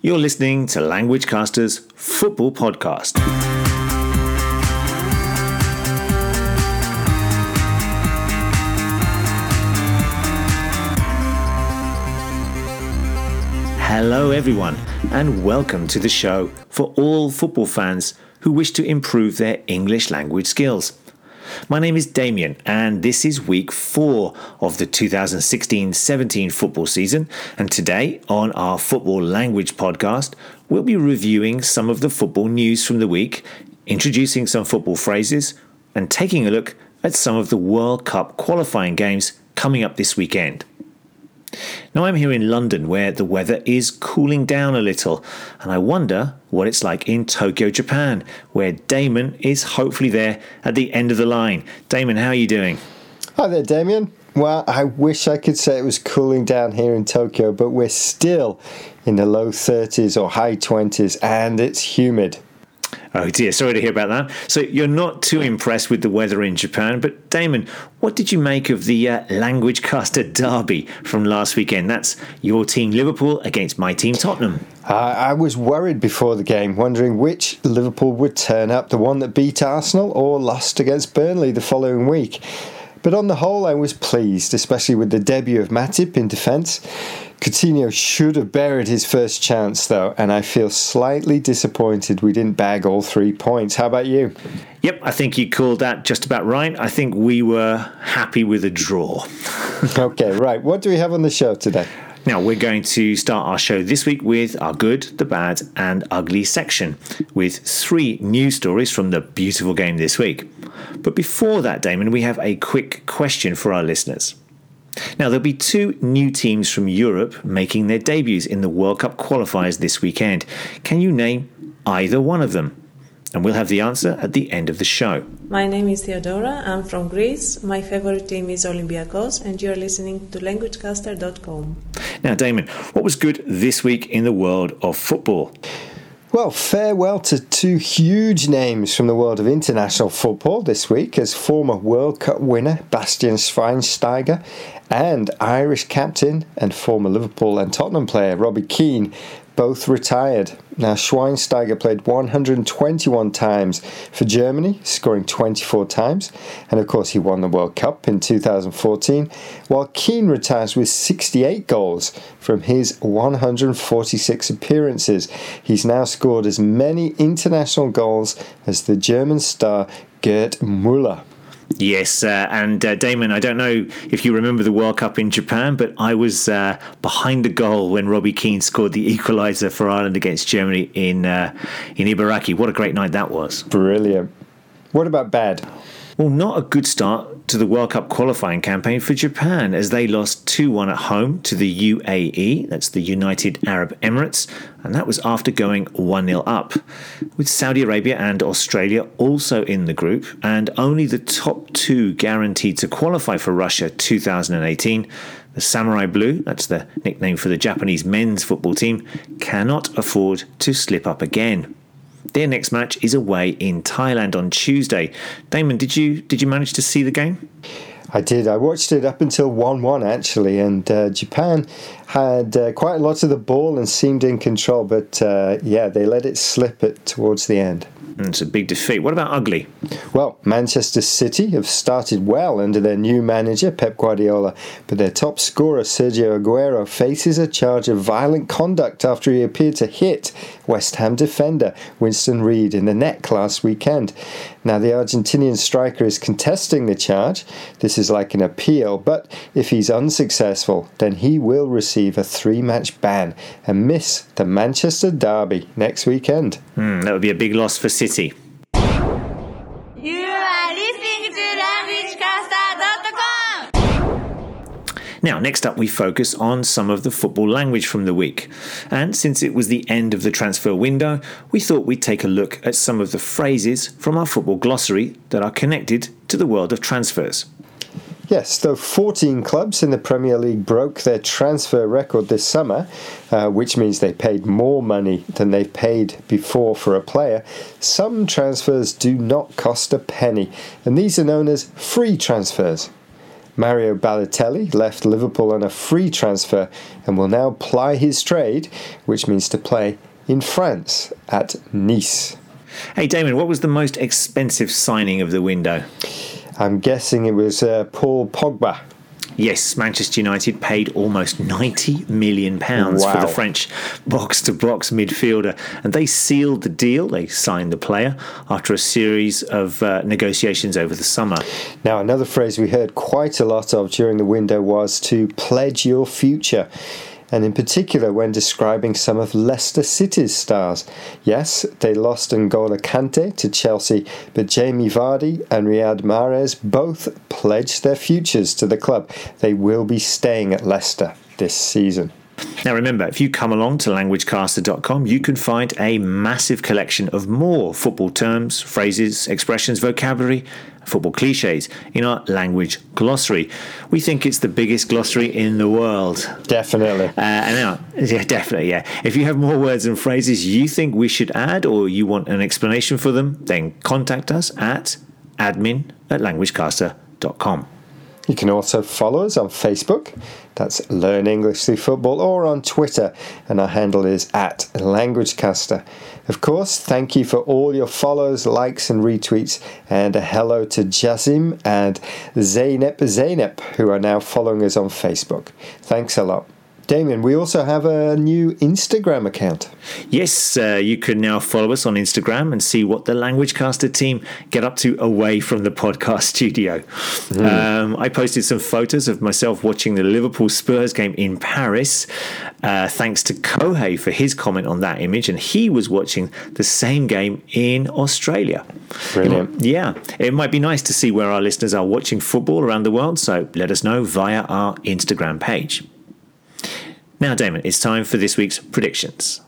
You're listening to Language Caster's Football Podcast. Hello, everyone, and welcome to the show for all football fans who wish to improve their English language skills. My name is Damien, and this is week four of the 2016 17 football season. And today, on our Football Language podcast, we'll be reviewing some of the football news from the week, introducing some football phrases, and taking a look at some of the World Cup qualifying games coming up this weekend. Now, I'm here in London where the weather is cooling down a little, and I wonder what it's like in Tokyo, Japan, where Damon is hopefully there at the end of the line. Damon, how are you doing? Hi there, Damien. Well, I wish I could say it was cooling down here in Tokyo, but we're still in the low 30s or high 20s, and it's humid. Oh dear, sorry to hear about that. So you're not too impressed with the weather in Japan, but Damon, what did you make of the uh, language caster derby from last weekend? That's your team Liverpool against my team Tottenham. Uh, I was worried before the game, wondering which Liverpool would turn up, the one that beat Arsenal or lost against Burnley the following week. But on the whole, I was pleased, especially with the debut of Matip in defence. Coutinho should have buried his first chance, though, and I feel slightly disappointed we didn't bag all three points. How about you? Yep, I think you called that just about right. I think we were happy with a draw. okay, right. What do we have on the show today? Now, we're going to start our show this week with our good, the bad, and ugly section, with three news stories from the beautiful game this week. But before that, Damon, we have a quick question for our listeners. Now, there'll be two new teams from Europe making their debuts in the World Cup qualifiers this weekend. Can you name either one of them? And we'll have the answer at the end of the show. My name is Theodora. I'm from Greece. My favorite team is Olympiacos, and you're listening to LanguageCaster.com. Now, Damon, what was good this week in the world of football? Well, farewell to two huge names from the world of international football this week as former World Cup winner Bastian Schweinsteiger and Irish captain and former Liverpool and Tottenham player Robbie Keane both retired. Now, Schweinsteiger played 121 times for Germany, scoring 24 times, and of course, he won the World Cup in 2014, while Keane retires with 68 goals from his 146 appearances. He's now scored as many international goals as the German star Gerd Müller. Yes, uh, and uh, Damon, I don't know if you remember the World Cup in Japan, but I was uh, behind the goal when Robbie Keane scored the equaliser for Ireland against Germany in uh, in Ibaraki. What a great night that was! Brilliant. What about bad? Well, not a good start to the World Cup qualifying campaign for Japan as they lost 2 1 at home to the UAE, that's the United Arab Emirates, and that was after going 1 0 up. With Saudi Arabia and Australia also in the group, and only the top two guaranteed to qualify for Russia 2018, the Samurai Blue, that's the nickname for the Japanese men's football team, cannot afford to slip up again. Their next match is away in Thailand on Tuesday. Damon, did you did you manage to see the game? I did. I watched it up until 1 1 actually, and uh, Japan had uh, quite a lot of the ball and seemed in control, but uh, yeah, they let it slip it towards the end. Mm, it's a big defeat. What about ugly? Well, Manchester City have started well under their new manager, Pep Guardiola, but their top scorer, Sergio Aguero, faces a charge of violent conduct after he appeared to hit West Ham defender Winston Reid in the neck last weekend. Now, the Argentinian striker is contesting the charge. This is like an appeal, but if he's unsuccessful, then he will receive a three match ban and miss the Manchester Derby next weekend. Mm, that would be a big loss for City. You are listening to LanguageCaster.com. Now, next up, we focus on some of the football language from the week. And since it was the end of the transfer window, we thought we'd take a look at some of the phrases from our football glossary that are connected to the world of transfers. Yes, though 14 clubs in the Premier League broke their transfer record this summer, uh, which means they paid more money than they've paid before for a player, some transfers do not cost a penny, and these are known as free transfers. Mario Balotelli left Liverpool on a free transfer and will now ply his trade, which means to play in France at Nice. Hey, Damon, what was the most expensive signing of the window? I'm guessing it was uh, Paul Pogba. Yes, Manchester United paid almost 90 million pounds for the French box-to-box midfielder, and they sealed the deal. They signed the player after a series of uh, negotiations over the summer. Now, another phrase we heard quite a lot of during the window was to pledge your future. And in particular, when describing some of Leicester City's stars. Yes, they lost N'Golo Kante to Chelsea, but Jamie Vardy and Riyad Mahrez both pledged their futures to the club. They will be staying at Leicester this season. Now, remember, if you come along to languagecaster.com, you can find a massive collection of more football terms, phrases, expressions, vocabulary, football cliches in our language glossary. We think it's the biggest glossary in the world. Definitely. Uh, and now, yeah, definitely, yeah. If you have more words and phrases you think we should add or you want an explanation for them, then contact us at admin at languagecaster.com. You can also follow us on Facebook. That's Learn English Through Football, or on Twitter, and our handle is at LanguageCaster. Of course, thank you for all your follows, likes, and retweets, and a hello to Jazim and Zaynep Zaynep, who are now following us on Facebook. Thanks a lot. Damien, we also have a new Instagram account. Yes, uh, you can now follow us on Instagram and see what the LanguageCaster team get up to away from the podcast studio. Um, I posted some photos of myself watching the Liverpool Spurs game in Paris. Uh, thanks to Kohei for his comment on that image, and he was watching the same game in Australia. Brilliant. Yeah, it might be nice to see where our listeners are watching football around the world, so let us know via our Instagram page. Now, Damon, it's time for this week's predictions.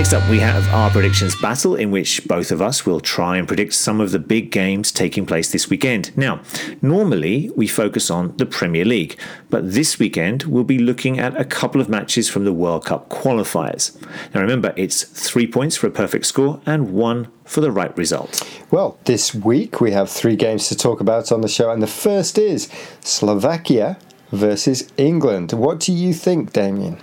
Next up, we have our predictions battle, in which both of us will try and predict some of the big games taking place this weekend. Now, normally we focus on the Premier League, but this weekend we'll be looking at a couple of matches from the World Cup qualifiers. Now, remember, it's three points for a perfect score and one for the right result. Well, this week we have three games to talk about on the show, and the first is Slovakia versus England. What do you think, Damien?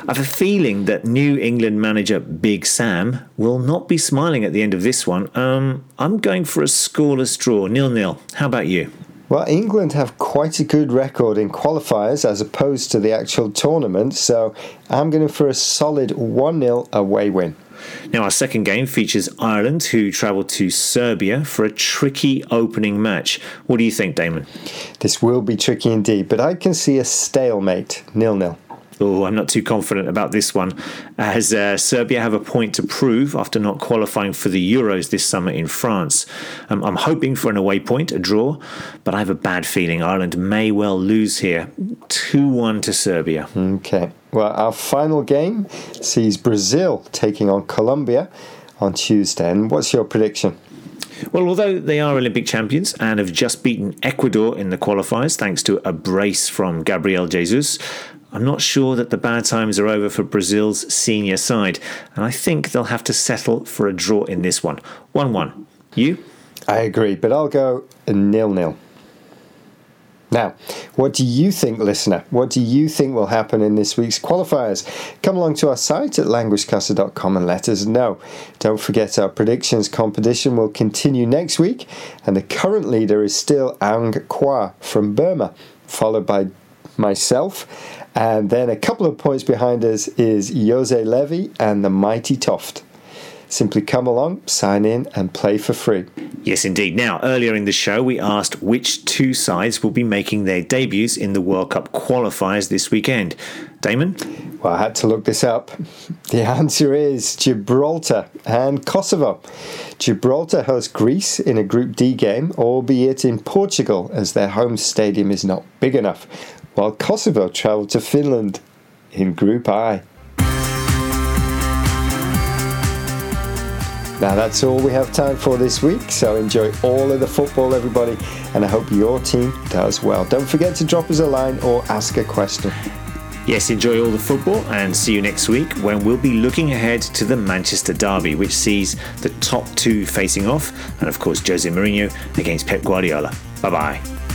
I have a feeling that New England manager Big Sam will not be smiling at the end of this one. Um, I'm going for a scoreless draw, nil nil. How about you? Well, England have quite a good record in qualifiers as opposed to the actual tournament, so I'm going for a solid 1 0 away win. Now, our second game features Ireland, who travel to Serbia for a tricky opening match. What do you think, Damon? This will be tricky indeed, but I can see a stalemate, nil nil. Oh, I'm not too confident about this one, as uh, Serbia have a point to prove after not qualifying for the Euros this summer in France. Um, I'm hoping for an away point, a draw, but I have a bad feeling Ireland may well lose here. 2 1 to Serbia. Okay. Well, our final game sees Brazil taking on Colombia on Tuesday. And what's your prediction? Well, although they are Olympic champions and have just beaten Ecuador in the qualifiers thanks to a brace from Gabriel Jesus, I'm not sure that the bad times are over for Brazil's senior side, and I think they'll have to settle for a draw in this one. 1 1. You? I agree, but I'll go nil nil. Now, what do you think, listener? What do you think will happen in this week's qualifiers? Come along to our site at languagecaster.com and let us know. Don't forget our predictions competition will continue next week, and the current leader is still Ang Kwa from Burma, followed by myself, and then a couple of points behind us is Jose Levy and the Mighty Toft. Simply come along, sign in, and play for free. Yes, indeed. Now, earlier in the show, we asked which two sides will be making their debuts in the World Cup qualifiers this weekend. Damon? Well, I had to look this up. The answer is Gibraltar and Kosovo. Gibraltar hosts Greece in a Group D game, albeit in Portugal, as their home stadium is not big enough, while Kosovo travelled to Finland in Group I. Now that's all we have time for this week, so enjoy all of the football, everybody, and I hope your team does well. Don't forget to drop us a line or ask a question. Yes, enjoy all the football and see you next week when we'll be looking ahead to the Manchester Derby, which sees the top two facing off, and of course, Jose Mourinho against Pep Guardiola. Bye bye.